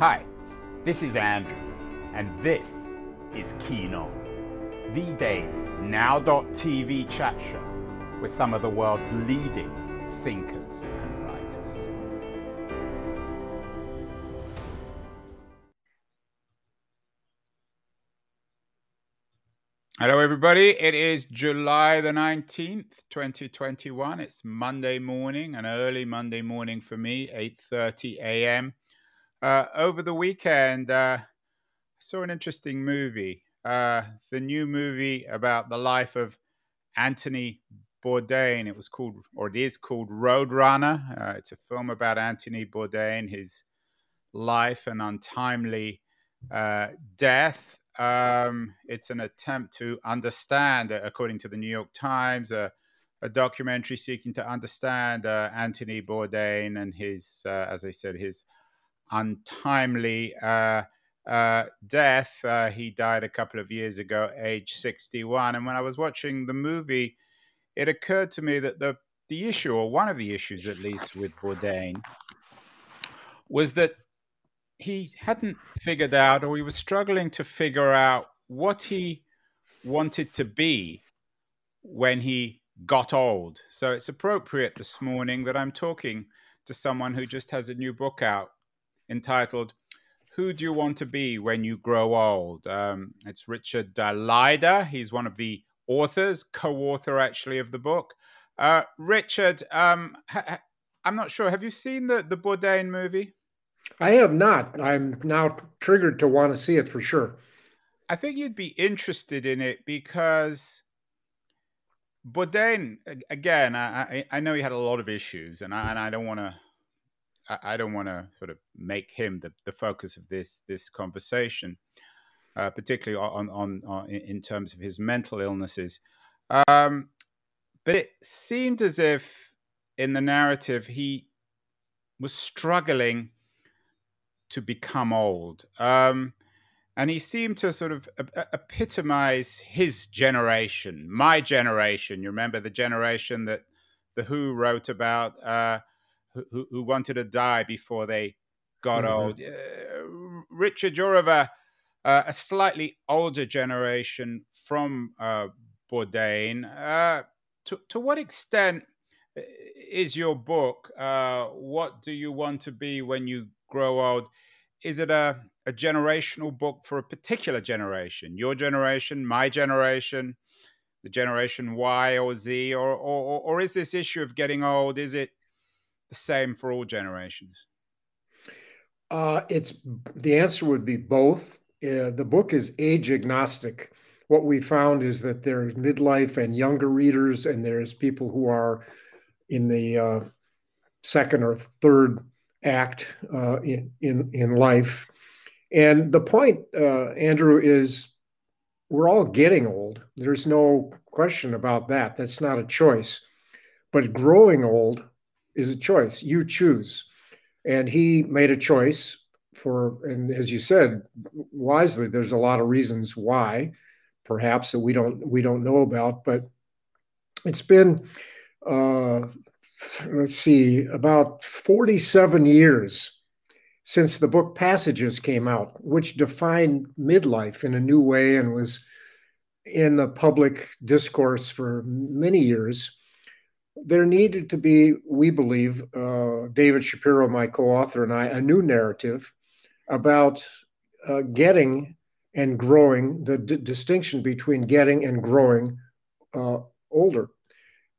Hi, this is Andrew, and this is Keen On, the daily now.tv chat show with some of the world's leading thinkers and writers. Hello, everybody. It is July the 19th, 2021. It's Monday morning, an early Monday morning for me, 8.30 a.m. Uh, over the weekend, uh, I saw an interesting movie. Uh, the new movie about the life of Anthony Bourdain. It was called, or it is called Roadrunner. Uh, it's a film about Anthony Bourdain, his life and untimely uh, death. Um, it's an attempt to understand, uh, according to the New York Times, a documentary seeking to understand Anthony Bourdain and his, as I said, his untimely uh, uh, death. he died a couple of years ago, age 61. And when I was watching the movie, it occurred to me that the the issue, or one of the issues at least, with Bourdain was that he hadn't figured out, or he was struggling to figure out what he wanted to be when he got old. So it's appropriate this morning that I'm talking to someone who just has a new book out entitled Who Do You Want to Be When You Grow Old? Um, it's Richard uh, He's one of the authors, co author actually of the book. Uh, Richard, um, ha- I'm not sure. Have you seen the, the Bourdain movie? I have not. I'm now triggered to want to see it for sure. I think you'd be interested in it because Bourdain, again, I, I know he had a lot of issues, and I, and I don't want to. I don't want to sort of make him the, the focus of this this conversation, uh, particularly on, on, on in terms of his mental illnesses. Um, but it seemed as if in the narrative he was struggling to become old. Um, and he seemed to sort of epitomize his generation, my generation. You remember the generation that the Who wrote about, uh, who, who, wanted to die before they got mm-hmm. old. Uh, Richard, you're of a, uh, a slightly older generation from uh, Bourdain. Uh, to, to what extent uh, is your book, uh, What Do You Want to Be When You grow old? Is it a, a generational book for a particular generation? Your generation, my generation, the generation Y or Z, or, or, or is this issue of getting old, is it the same for all generations? Uh, it's the answer would be both. Uh, the book is age agnostic. What we found is that there's midlife and younger readers, and there's people who are in the uh, second or third act uh, in, in, in life. And the point, uh, Andrew, is we're all getting old. There's no question about that. That's not a choice. But growing old is a choice. You choose. And he made a choice for, and as you said wisely, there's a lot of reasons why, perhaps that we don't we don't know about. But it's been uh, let's see, about 47 years since the book Passages came out, which defined midlife in a new way and was in the public discourse for many years. There needed to be, we believe, uh, David Shapiro, my co author, and I, a new narrative about uh, getting and growing, the d- distinction between getting and growing uh, older.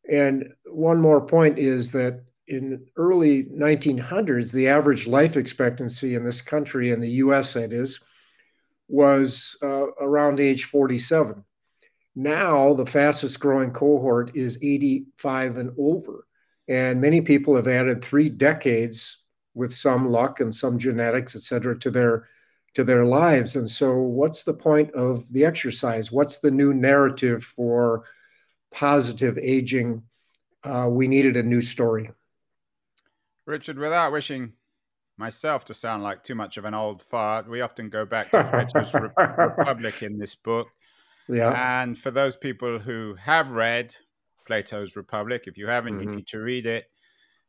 And one more point is that in early 1900s, the average life expectancy in this country, in the U.S. that is, was uh, around age 47. Now, the fastest growing cohort is 85 and over. And many people have added three decades with some luck and some genetics, et cetera, to their to their lives. And so, what's the point of the exercise? What's the new narrative for positive aging, uh, we needed a new story. Richard, without wishing myself to sound like too much of an old fart, we often go back to Plato's Republic in this book. Yeah. And for those people who have read Plato's Republic, if you haven't, mm-hmm. you need to read it.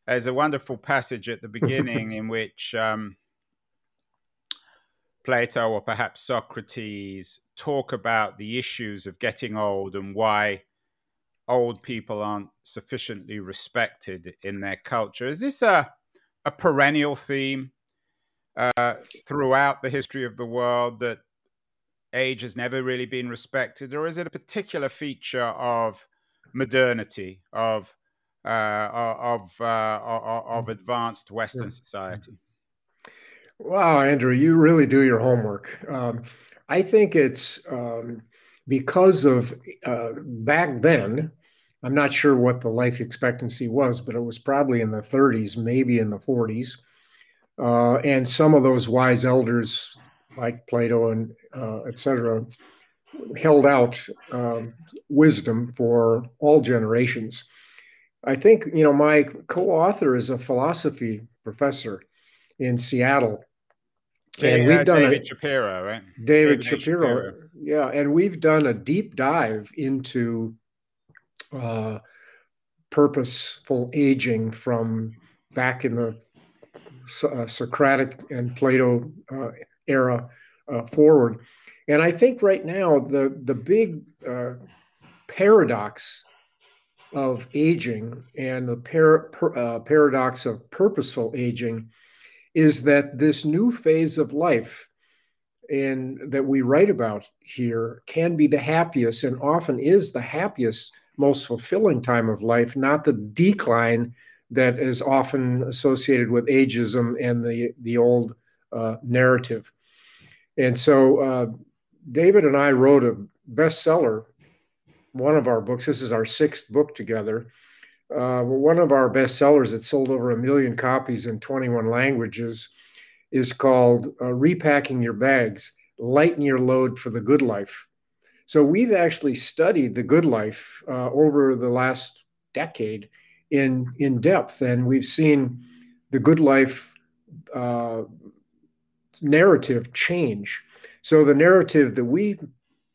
There's a wonderful passage at the beginning in which um, Plato or perhaps Socrates talk about the issues of getting old and why old people aren't sufficiently respected in their culture. Is this a, a perennial theme uh, throughout the history of the world that age has never really been respected, or is it a particular feature of modernity, of uh, of uh, of advanced Western society? Wow, Andrew, you really do your homework. Um, I think it's um, because of uh, back then. I'm not sure what the life expectancy was, but it was probably in the 30s, maybe in the 40s. Uh, and some of those wise elders, like Plato and uh, etc., held out um, wisdom for all generations. I think you know my co-author is a philosophy professor in Seattle, and we've uh, done David a, Shapiro, right? David, David Shapiro, Shapiro, yeah, and we've done a deep dive into uh, purposeful aging from back in the uh, Socratic and Plato uh, era uh, forward. And I think right now the the big uh, paradox of aging and the per, uh, paradox of purposeful aging is that this new phase of life and that we write about here can be the happiest and often is the happiest most fulfilling time of life not the decline that is often associated with ageism and the the old uh, narrative and so uh, David and I wrote a bestseller, one of our books. This is our sixth book together. Uh, one of our bestsellers that sold over a million copies in 21 languages is called uh, Repacking Your Bags Lighten Your Load for the Good Life. So we've actually studied the good life uh, over the last decade in, in depth, and we've seen the good life uh, narrative change. So the narrative that we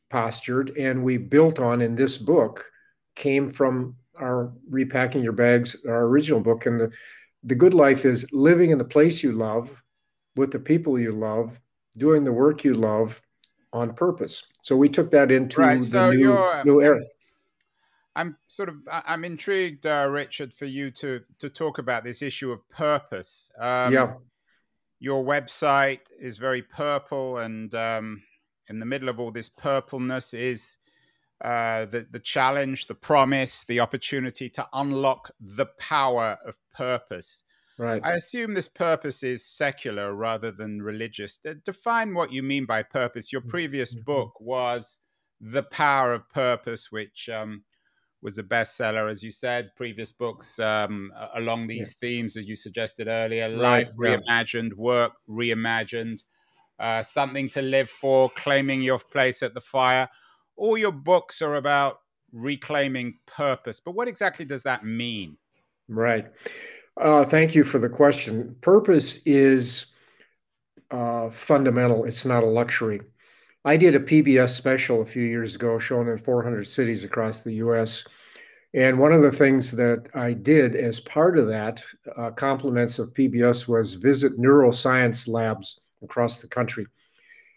postured and we built on in this book came from our repacking your bags, our original book. And the, the good life is living in the place you love, with the people you love, doing the work you love on purpose. So we took that into right, the so new, new era. I'm sort of I'm intrigued, uh, Richard, for you to to talk about this issue of purpose. Um, yeah your website is very purple, and um, in the middle of all this purpleness is uh, the the challenge, the promise, the opportunity to unlock the power of purpose. Right. I assume this purpose is secular rather than religious. define what you mean by purpose. Your previous mm-hmm. book was The Power of Purpose, which um, was a bestseller, as you said. Previous books um, along these yeah. themes, as you suggested earlier, life right, reimagined, yeah. work reimagined, uh, something to live for, claiming your place at the fire. All your books are about reclaiming purpose, but what exactly does that mean? Right. Uh, thank you for the question. Purpose is uh, fundamental. It's not a luxury. I did a PBS special a few years ago, shown in 400 cities across the US. And one of the things that I did as part of that, uh, compliments of PBS, was visit neuroscience labs across the country.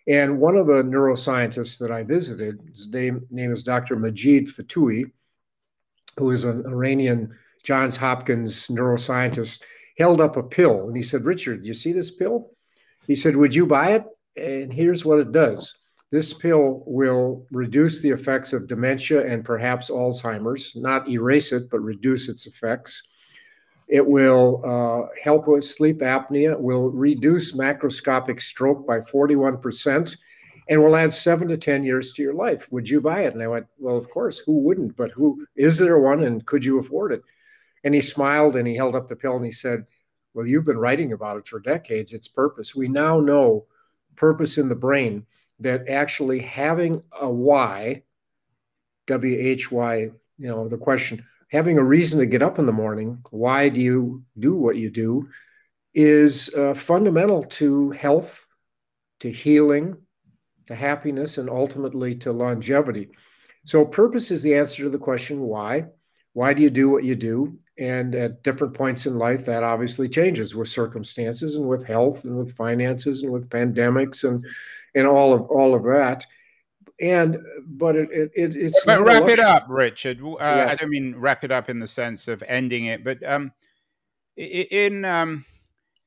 And one of the neuroscientists that I visited, his name, name is Dr. Majid Fotuhi, who is an Iranian Johns Hopkins neuroscientist, held up a pill and he said, Richard, you see this pill? He said, Would you buy it? And here's what it does this pill will reduce the effects of dementia and perhaps Alzheimer's, not erase it, but reduce its effects. It will uh, help with sleep apnea, will reduce macroscopic stroke by 41%, and will add seven to 10 years to your life. Would you buy it? And I went, Well, of course, who wouldn't? But who is there one and could you afford it? And he smiled and he held up the pill and he said, Well, you've been writing about it for decades. Its purpose. We now know purpose in the brain that actually having a why, W H Y, you know, the question, having a reason to get up in the morning, why do you do what you do, is uh, fundamental to health, to healing, to happiness, and ultimately to longevity. So, purpose is the answer to the question why. Why do you do what you do? And at different points in life, that obviously changes with circumstances and with health and with finances and with pandemics and and all of all of that. And but it, it, it's but wrap it up, Richard. Uh, yeah. I don't mean wrap it up in the sense of ending it, but um, in um,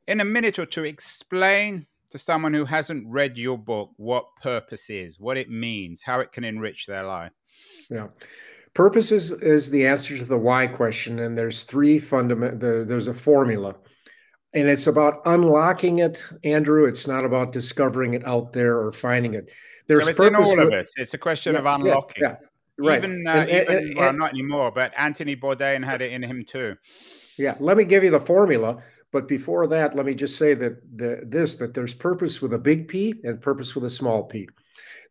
in a minute or two, explain to someone who hasn't read your book what purpose is, what it means, how it can enrich their life. Yeah. Purpose is, is the answer to the why question, and there's three fundamental. The, there's a formula, and it's about unlocking it, Andrew. It's not about discovering it out there or finding it. There's so it's in all of us. It's a question yeah, of unlocking. Yeah, yeah. Right. Even, uh, and, even and, well, not anymore, but Anthony Bourdain had it in him too. Yeah. Let me give you the formula. But before that, let me just say that the, this that there's purpose with a big P and purpose with a small p.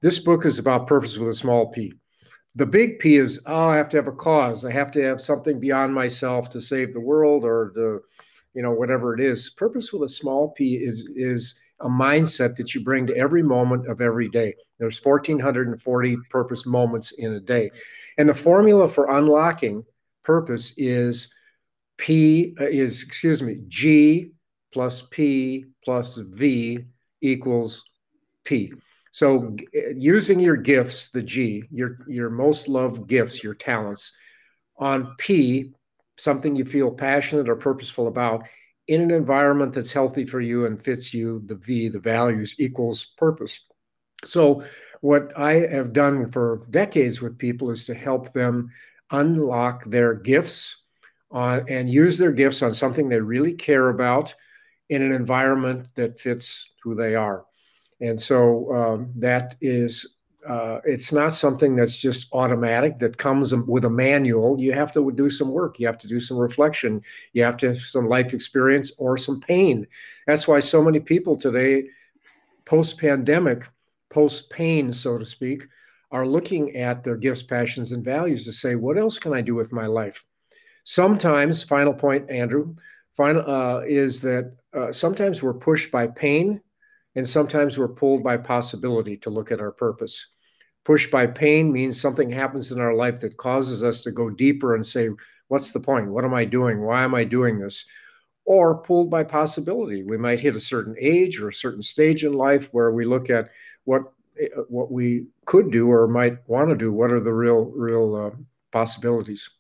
This book is about purpose with a small p. The big P is oh, I have to have a cause. I have to have something beyond myself to save the world or to, you know, whatever it is. Purpose with a small p is is a mindset that you bring to every moment of every day. There's 1,440 purpose moments in a day. And the formula for unlocking purpose is P uh, is, excuse me, G plus P plus V equals P. So using your gifts, the G, your your most loved gifts, your talents, on P, something you feel passionate or purposeful about, in an environment that's healthy for you and fits you, the V, the values equals purpose. So what I have done for decades with people is to help them unlock their gifts on and use their gifts on something they really care about in an environment that fits who they are. And so um, that is, uh, it's not something that's just automatic that comes with a manual. You have to do some work. You have to do some reflection. You have to have some life experience or some pain. That's why so many people today, post pandemic, post pain, so to speak, are looking at their gifts, passions, and values to say, what else can I do with my life? Sometimes, final point, Andrew, final uh, is that uh, sometimes we're pushed by pain, and sometimes we're pulled by possibility to look at our purpose. Pushed by pain means something happens in our life that causes us to go deeper and say, What's the point? What am I doing? Why am I doing this? Or pulled by possibility. We might hit a certain age or a certain stage in life where we look at what uh, what we could do or might want to do. What are the real real uh, possibilities?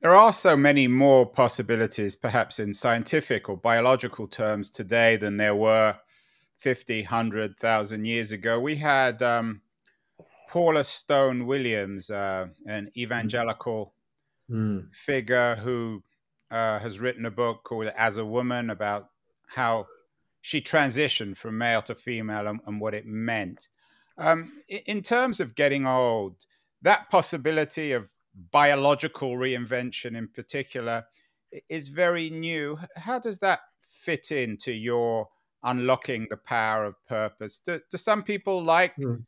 There are so many more possibilities, perhaps in scientific or biological terms today than there were 50, 100,000 years ago. We had um, Paula Stone Williams, uh, an evangelical mm. figure who uh, has written a book called As a Woman about how she transitioned from male to female and, and what it meant. Um, in terms of getting old, that possibility of biological reinvention in particular is very new. How does that fit into your unlocking the power of purpose? Do, do some people like, mm.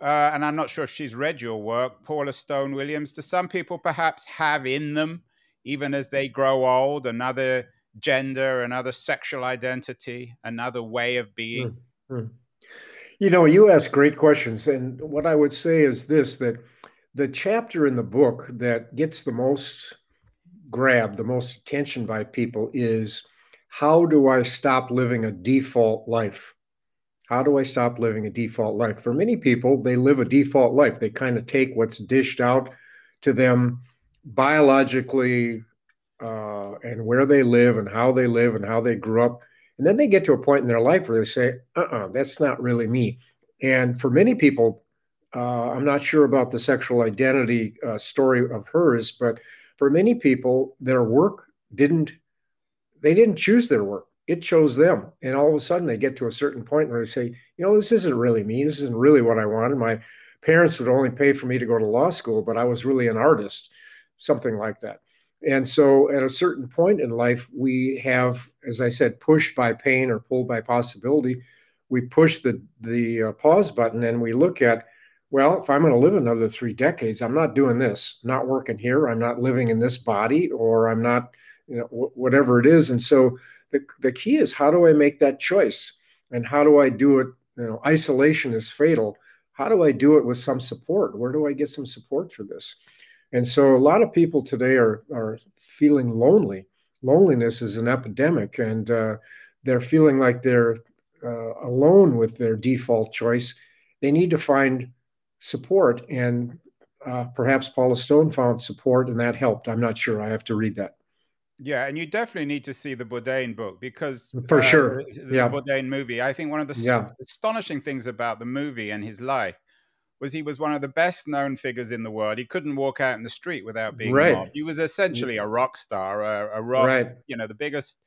uh, and I'm not sure if she's read your work, Paula Stone Williams, do some people perhaps have in them, even as they grow old, another gender, another sexual identity, another way of being? Mm. Mm. You know, you ask great questions. And what I would say is this that the chapter in the book that gets the most grab, the most attention by people is how do I stop living a default life? How do I stop living a default life? For many people, they live a default life. They kind of take what's dished out to them biologically uh, and where they live and how they live and how they grew up. And then they get to a point in their life where they say, uh uh-uh, uh, that's not really me. And for many people, uh, I'm not sure about the sexual identity uh, story of hers, but for many people, their work didn't, they didn't choose their work. It chose them. And all of a sudden, they get to a certain point where they say, you know, this isn't really me. This isn't really what I wanted. My parents would only pay for me to go to law school, but I was really an artist, something like that. And so at a certain point in life, we have, as I said, pushed by pain or pulled by possibility. We push the, the uh, pause button and we look at, well, if I'm going to live another three decades, I'm not doing this, I'm not working here, I'm not living in this body, or I'm not, you know, whatever it is. And so the, the key is how do I make that choice? And how do I do it? You know, isolation is fatal. How do I do it with some support? Where do I get some support for this? And so a lot of people today are, are feeling lonely. Loneliness is an epidemic, and uh, they're feeling like they're uh, alone with their default choice. They need to find support, and uh, perhaps Paula Stone found support, and that helped. I'm not sure. I have to read that. Yeah, and you definitely need to see the Bourdain book because for uh, sure, the, the yeah. Bourdain movie. I think one of the yeah. astonishing things about the movie and his life was he was one of the best known figures in the world. He couldn't walk out in the street without being right. mobbed. He was essentially a rock star, a, a rock, right. you know, the biggest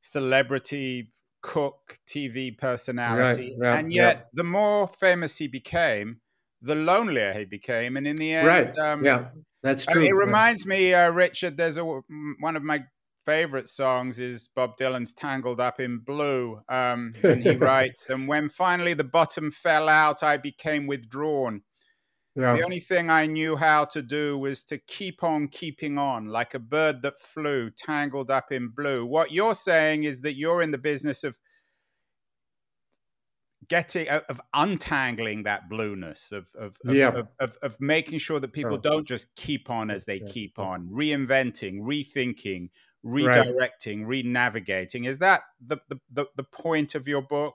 celebrity cook TV personality. Right. Yeah. And yet, the more famous he became, the lonelier he became, and in the end, right? Um, yeah, that's true. it reminds me, uh, Richard. There's a one of my favorite songs is Bob Dylan's "Tangled Up in Blue," um, and he writes, "And when finally the bottom fell out, I became withdrawn." Yeah. The only thing I knew how to do was to keep on keeping on, like a bird that flew, tangled up in blue. What you're saying is that you're in the business of getting of untangling that blueness of of of, yeah. of, of, of, making sure that people oh. don't just keep on as they yeah. keep on reinventing rethinking redirecting right. re-navigating is that the, the, the, the, point of your book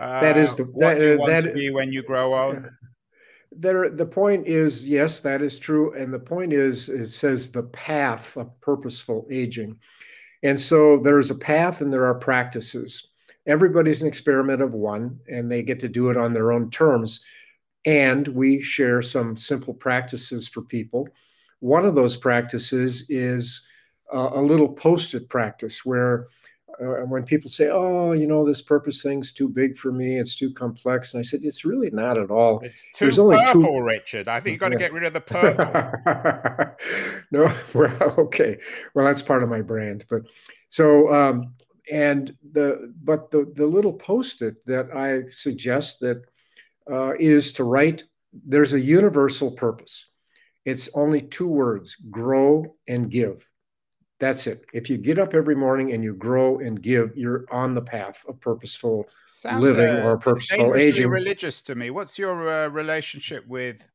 uh, that is the what that, do you want that, to be when you grow old there the point is yes that is true and the point is it says the path of purposeful aging and so there's a path and there are practices everybody's an experiment of one and they get to do it on their own terms and we share some simple practices for people one of those practices is uh, a little post-it practice where uh, when people say, "Oh, you know, this purpose thing's too big for me; it's too complex," and I said, "It's really not at all. It's too There's only purple, two... Richard. I think you've got to get rid of the purple." no, well, okay, well, that's part of my brand, but so um, and the but the the little post-it that I suggest that uh, is to write. There's a universal purpose. It's only two words: grow and give. That's it. If you get up every morning and you grow and give, you're on the path of purposeful Sounds, living uh, or purposeful aging. religious to me. What's your uh, relationship with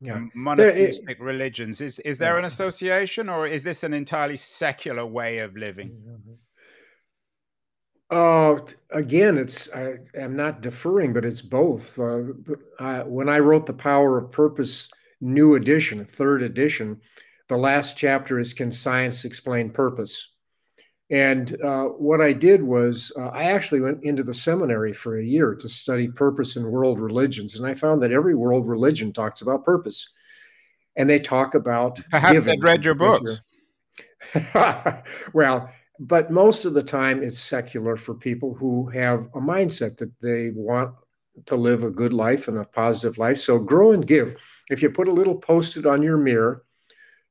yeah. monotheistic it, religions? Is is there yeah. an association, or is this an entirely secular way of living? Uh, again, it's I am not deferring, but it's both. Uh, I, when I wrote the Power of Purpose new edition, third edition, the last chapter is Can Science Explain Purpose? And uh, what I did was uh, I actually went into the seminary for a year to study purpose in world religions, and I found that every world religion talks about purpose, and they talk about perhaps they read your books. well, but most of the time it's secular for people who have a mindset that they want to live a good life and a positive life. So grow and give. If you put a little post-it on your mirror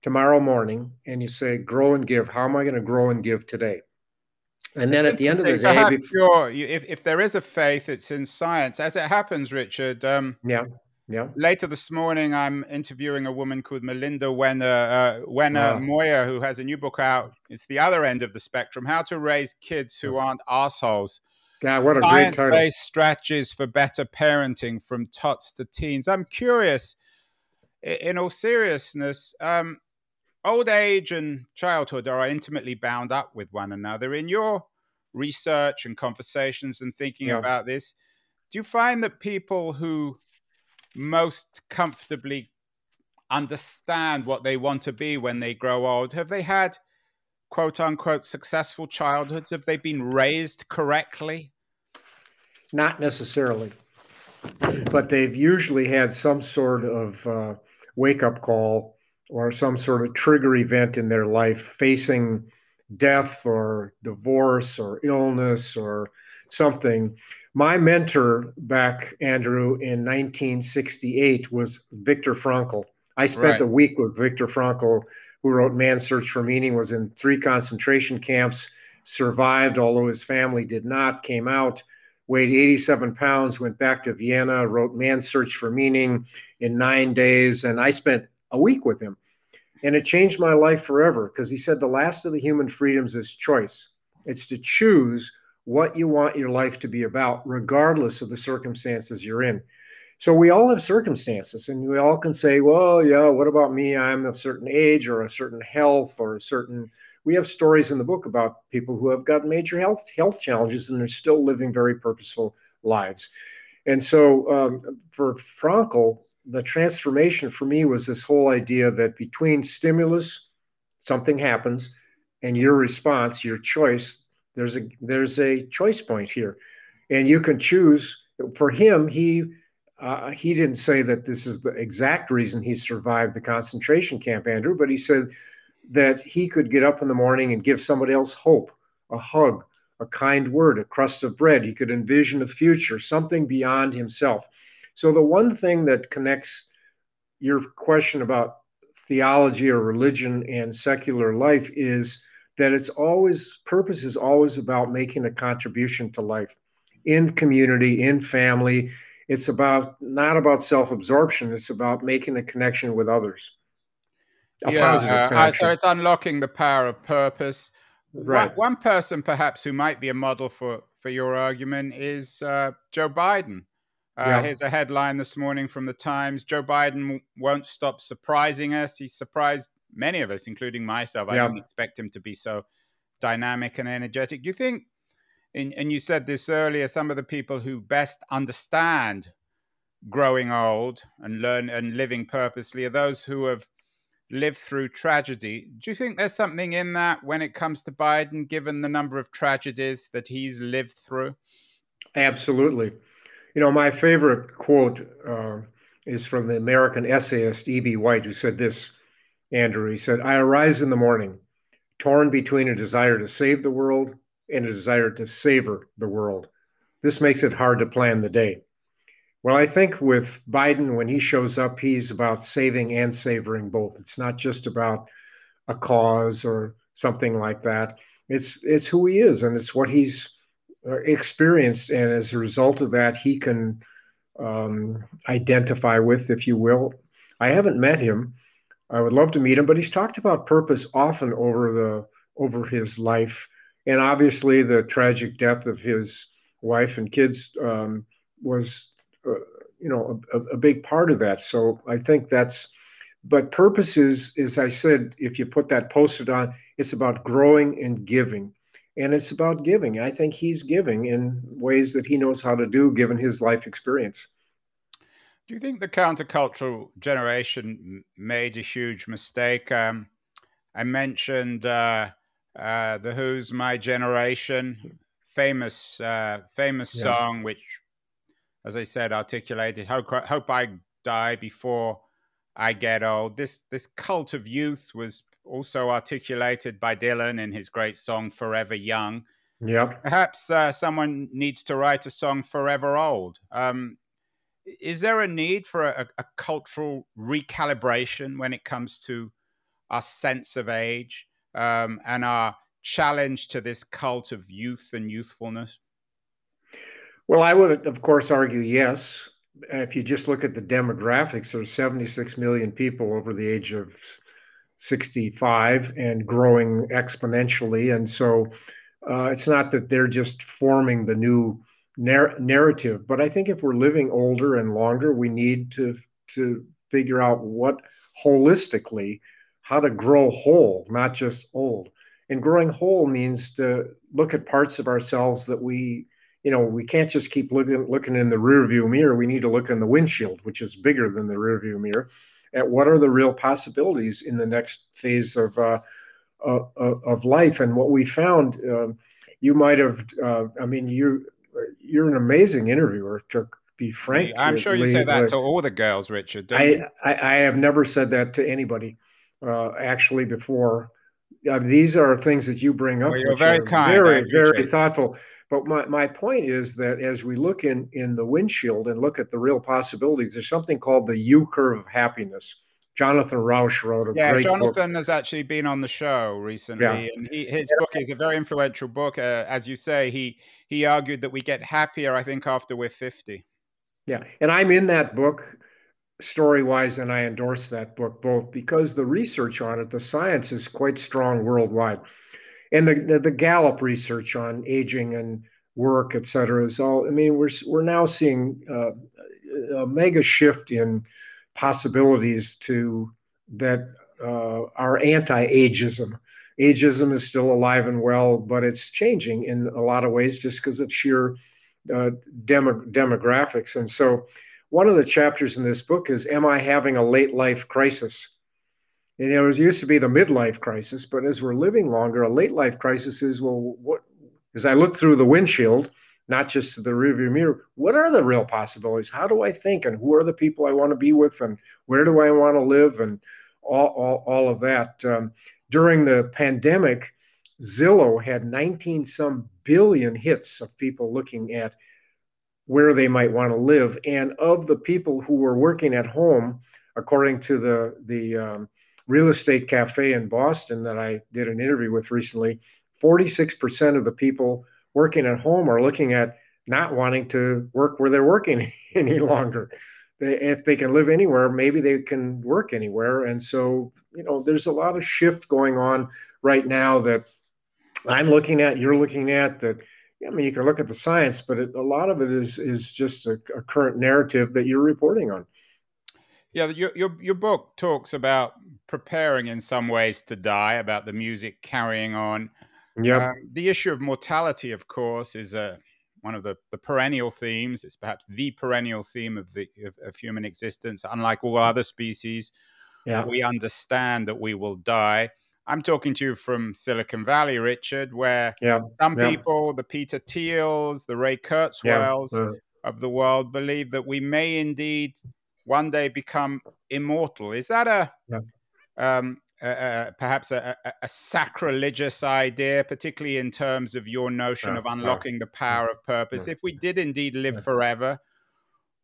tomorrow morning and you say, grow and give, how am I going to grow and give today? And then at the end of the day, before, if, if there is a faith, it's in science. As it happens, Richard. Um, yeah. Yeah. Later this morning, I'm interviewing a woman called Melinda Wenner, uh, Wenner Moyer, who has a new book out. It's the other end of the spectrum: How to Raise Kids Who Aren't Assholes. Yeah, what a great title! Strategies for better parenting from tots to teens. I'm curious. In all seriousness, um, old age and childhood are intimately bound up with one another. In your research and conversations and thinking yeah. about this, do you find that people who most comfortably understand what they want to be when they grow old? Have they had quote unquote successful childhoods? Have they been raised correctly? Not necessarily, but they've usually had some sort of uh, wake up call or some sort of trigger event in their life facing death or divorce or illness or something my mentor back, Andrew, in 1968 was Viktor Frankl. I spent right. a week with Viktor Frankl, who wrote Man's Search for Meaning, was in three concentration camps, survived, although his family did not, came out, weighed 87 pounds, went back to Vienna, wrote Man's Search for Meaning in nine days. And I spent a week with him. And it changed my life forever because he said the last of the human freedoms is choice. It's to choose what you want your life to be about, regardless of the circumstances you're in. So we all have circumstances, and we all can say, well, yeah, what about me? I'm a certain age or a certain health or a certain. We have stories in the book about people who have got major health health challenges and they're still living very purposeful lives. And so um, for Frankl, the transformation for me was this whole idea that between stimulus, something happens, and your response, your choice, there's a there's a choice point here, and you can choose. For him, he uh, he didn't say that this is the exact reason he survived the concentration camp, Andrew, but he said that he could get up in the morning and give somebody else hope, a hug, a kind word, a crust of bread. He could envision a future, something beyond himself. So, the one thing that connects your question about theology or religion and secular life is that it's always, purpose is always about making a contribution to life in community, in family. It's about not about self absorption, it's about making a connection with others. yeah, uh, so it's unlocking the power of purpose. Right. One, one, person, perhaps, who might be a model for, for your argument is uh, Joe Biden. Uh, yeah. Here's a headline this morning from the Times Joe Biden won't stop surprising us. He surprised many of us, including myself. I didn't expect him to be so dynamic and energetic. Do you think, and, and you said this earlier, some of the people who best understand growing old and learn and living purposely are those who have lived through tragedy. Do you think there's something in that when it comes to Biden, given the number of tragedies that he's lived through? Absolutely. You know, my favorite quote uh, is from the American essayist E.B. White, who said this, Andrew. He said, I arise in the morning, torn between a desire to save the world and a desire to savor the world. This makes it hard to plan the day. Well, I think with Biden, when he shows up, he's about saving and savoring both. It's not just about a cause or something like that. It's it's who he is, and it's what he's uh, experienced, and as a result of that, he can um, identify with, if you will. I haven't met him. I would love to meet him, but he's talked about purpose often over the over his life, and obviously the tragic death of his wife and kids um, was uh, you know a, a, big part of that. So I think that's. But purpose is, as I said, if you put that post-it on, it's about growing and giving, and it's about giving. I think he's giving in ways that he knows how to do, given his life experience. Do you think the countercultural generation made a huge mistake? Um, I mentioned uh, uh, the Who's "My Generation," famous, uh, famous yeah. song, which as I said, articulated. Hope, hope I die before I get old. This this cult of youth was also articulated by Dylan in his great song "Forever Young." Yeah. Perhaps uh, someone needs to write a song "Forever Old." Um, is there a need for a, a, cultural recalibration when it comes to our sense of age um, and our challenge to this cult of youth and youthfulness? Well, I would, of course, argue yes. If you just look at the demographics, there's 76 million people over the age of 65 and growing exponentially. And so uh, it's not that they're just forming the new narr- narrative, but I think if we're living older and longer, we need to, to figure out what holistically, how to grow whole, not just old. And growing whole means to look at parts of ourselves that we you know, we can't just keep looking looking in the rearview mirror. We need to look in the windshield, which is bigger than the rearview mirror, at what are the real possibilities in the next phase of uh, uh, uh of life. And what we found, um, you might have, uh, I mean, you you're an amazing interviewer. To be frank, I'm sure you say that to all the girls, Richard. I, I, I have never said that to anybody uh, actually before. Uh, these are things that you bring up. Well, you're very kind. Very, very thoughtful. But my, my point is that as we look in, in the windshield and look at the real possibilities, there's something called the U curve of happiness. Jonathan Rauch wrote a yeah, great Jonathan book. has actually been on the show recently, yeah. and he, his book is a very influential book. Uh, as you say, he he argued that we get happier, I think, after we're fifty. Yeah, and I'm in that book story wise, and I endorse that book both because the research on it, the science is quite strong worldwide and the, the, the Gallup research on aging and work, et cetera, is all. I mean, we're we're now seeing uh, a mega shift in possibilities to that uh, are anti-ageism. Ageism is still alive and well, but it's changing in a lot of ways just because of sheer uh, demo- demographics. And so, one of the chapters in this book is Am I having a late life crisis? And, it used to be the midlife crisis, but as we're living longer, a late life crisis is well, what, as I look through the windshield, not just to the rearview mirror, what are the real possibilities? How do I think? And who are the people I want to be with? And where do I want to live? And all, all, all of that. Um, during the pandemic, Zillow had 19 some billion hits of people looking at where they might want to live. And of the people who were working at home, according to the, the um, real estate cafe in Boston that I did an interview with recently, 46% of the people working at home are looking at not wanting to work where they're working any longer. If they can live anywhere, maybe they can work anywhere. And so, you know, there's a lot of shift going on right now that I'm looking at, you're looking at that. I mean, you can look at the science, but it, a lot of it is is just a, a current narrative that you're reporting on. Yeah, your, your your book talks about preparing in some ways to die, about the music carrying on. Yeah. Um, the issue of mortality, of course, is a one of the, the perennial themes. It's perhaps the perennial theme of the of, of human existence. Unlike all other species, yeah. we understand that we will die. I'm talking to you from Silicon Valley, Richard, where yeah. some yeah. people, the Peter Thiels, the Ray Kurzweils uh. of the world, believe that we may indeed one day become immortal. Is that a um, uh, perhaps a, a, a, sacrilegious idea, particularly in terms of your notion of unlocking the power of purpose. If we did indeed live forever,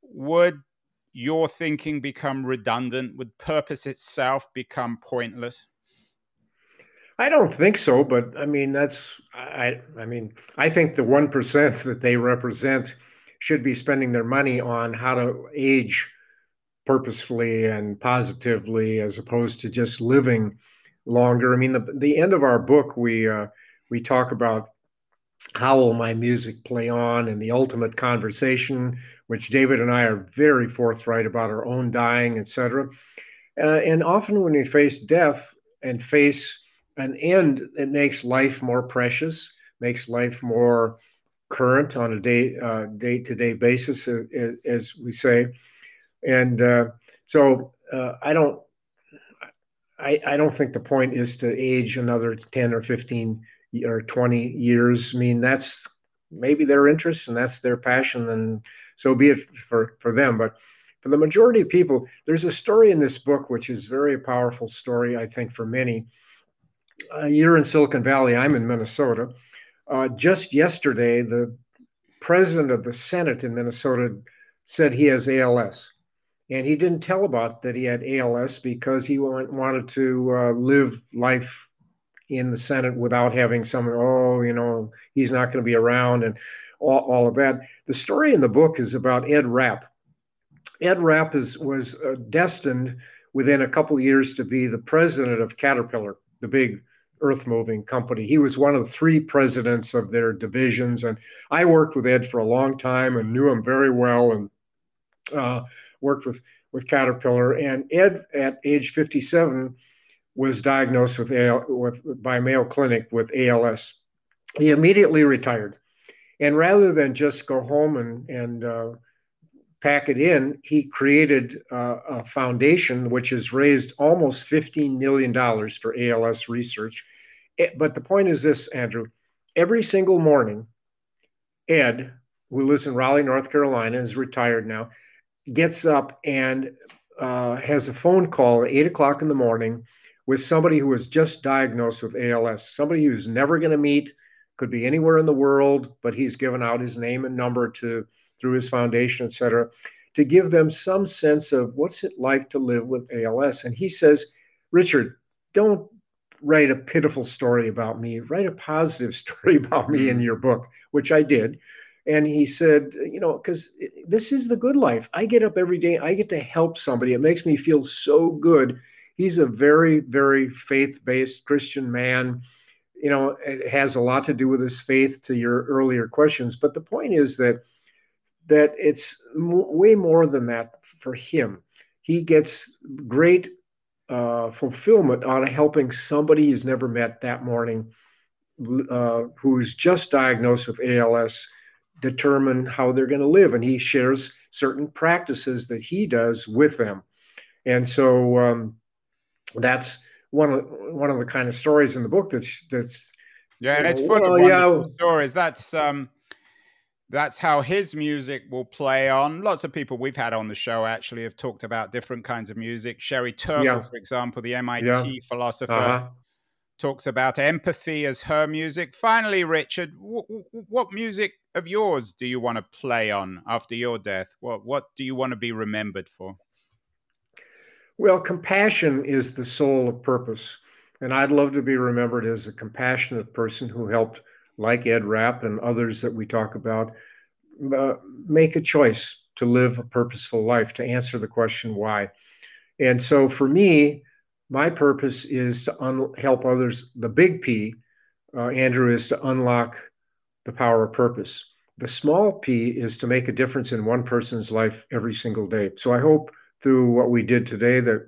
would your thinking become redundant? Would purpose itself become pointless? I don't think so, but I mean that's I I mean I think the one percent that they represent should be spending their money on how to age purposefully and positively as opposed to just living longer. I mean, the, the end of our book, we, uh, we talk about how will my music play on and the ultimate conversation, which David and I are very forthright about our own dying, etc. Uh, and often when we face death and face an end, it makes life more precious, makes life more current on a day uh, day to day basis, as, as we say. And uh, so uh, I don't, I, I don't think the point is to age another 10 or 15 or 20 years. I mean, that's maybe their interest and that's their passion, and so be it for, for them. But for the majority of people, there's a story in this book which is very powerful story, I think, for many. Uh, you're in Silicon Valley, I'm in Minnesota. Uh, just yesterday, the president of the Senate in Minnesota said he has ALS and he didn't tell about that he had ALS because he wanted to uh, live life in the Senate without having someone, oh, you know, he's not going to be around and all, all, of that. The story in the book is about Ed Rapp. Ed Rapp is, was uh, destined within a couple years to be the president of Caterpillar, the big earth moving company. He was one of three presidents of their divisions. And I worked with Ed for a long time and knew him very well. And uh, worked with with Caterpillar, and Ed at age 57 was diagnosed with, AL, with by Mayo Clinic with ALS. He immediately retired, and rather than just go home and and uh, pack it in, he created uh, a foundation which has raised almost 15 million dollars for ALS research. It, but the point is this, Andrew: every single morning, Ed, who lives in Raleigh, North Carolina, is retired now gets up and uh, has a phone call at eight o'clock in the morning with somebody who was just diagnosed with ALS, somebody who's never going to meet, could be anywhere in the world, but he's given out his name and number to through his foundation, et cetera, to give them some sense of what's it like to live with ALS. And he says, Richard, don't write a pitiful story about me. Write a positive story about me in mm-hmm. your book, which I did. And he said, you know, because this is the good life. I get up every day, I get to help somebody. It makes me feel so good. He's a very, very faith based Christian man. You know, it has a lot to do with his faith to your earlier questions. But the point is that that it's way more than that for him. He gets great uh, fulfillment out of helping somebody he's never met that morning uh, who's just diagnosed with ALS determine how they're going to live. And he shares certain practices that he does with them. And so um, that's one of one of the kind of stories in the book that's that's yeah, and it's full well, of yeah. stories. That's um, that's how his music will play on. Lots of people we've had on the show actually have talked about different kinds of music. Sherry Turkle, yeah. for example, the MIT yeah. philosopher, uh-huh. Talks about empathy as her music. Finally, Richard, w- w- what music of yours do you want to play on after your death? What what do you want to be remembered for? Well, compassion is the soul of purpose. And I'd love to be remembered as a compassionate person who helped like Ed Rapp and others that we talk about, uh, make a choice to live a purposeful life, to answer the question why. And so for me, my purpose is to un- help others. The big P, uh, Andrew, is to unlock the power of purpose. The small p is to make a difference in one person's life every single day. So I hope through what we did today that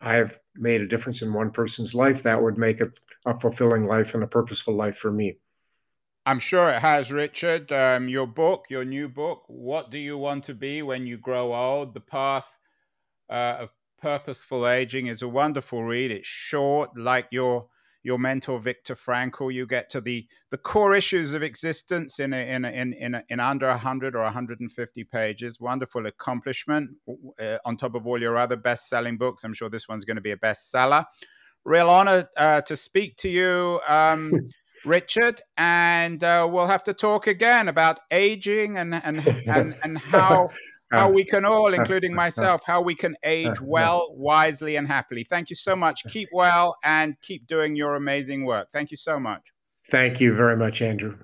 I have made a difference in one person's life. That would make it a fulfilling life and a purposeful life for me. I'm sure it has, Richard. Um, your book, your new book, What Do You Want to Be When You Grow Old? The Path uh, of Purposeful Aging is a wonderful read. It's short, like your your mentor Viktor Frankl. You get to the the core issues of existence in a, in a, in in, a, in under 100 or 150 pages. Wonderful accomplishment uh, on top of all your other best selling books. I'm sure this one's going to be a bestseller. Real honor uh, to speak to you. Um, Richard, and uh, we'll have to talk again about aging and and and, and how how uh, we can all, uh, including uh, myself, how we can age well, wisely, and happily. Thank you so much. Keep well and keep doing your amazing work. Thank you so much. Thank you very much, Andrew.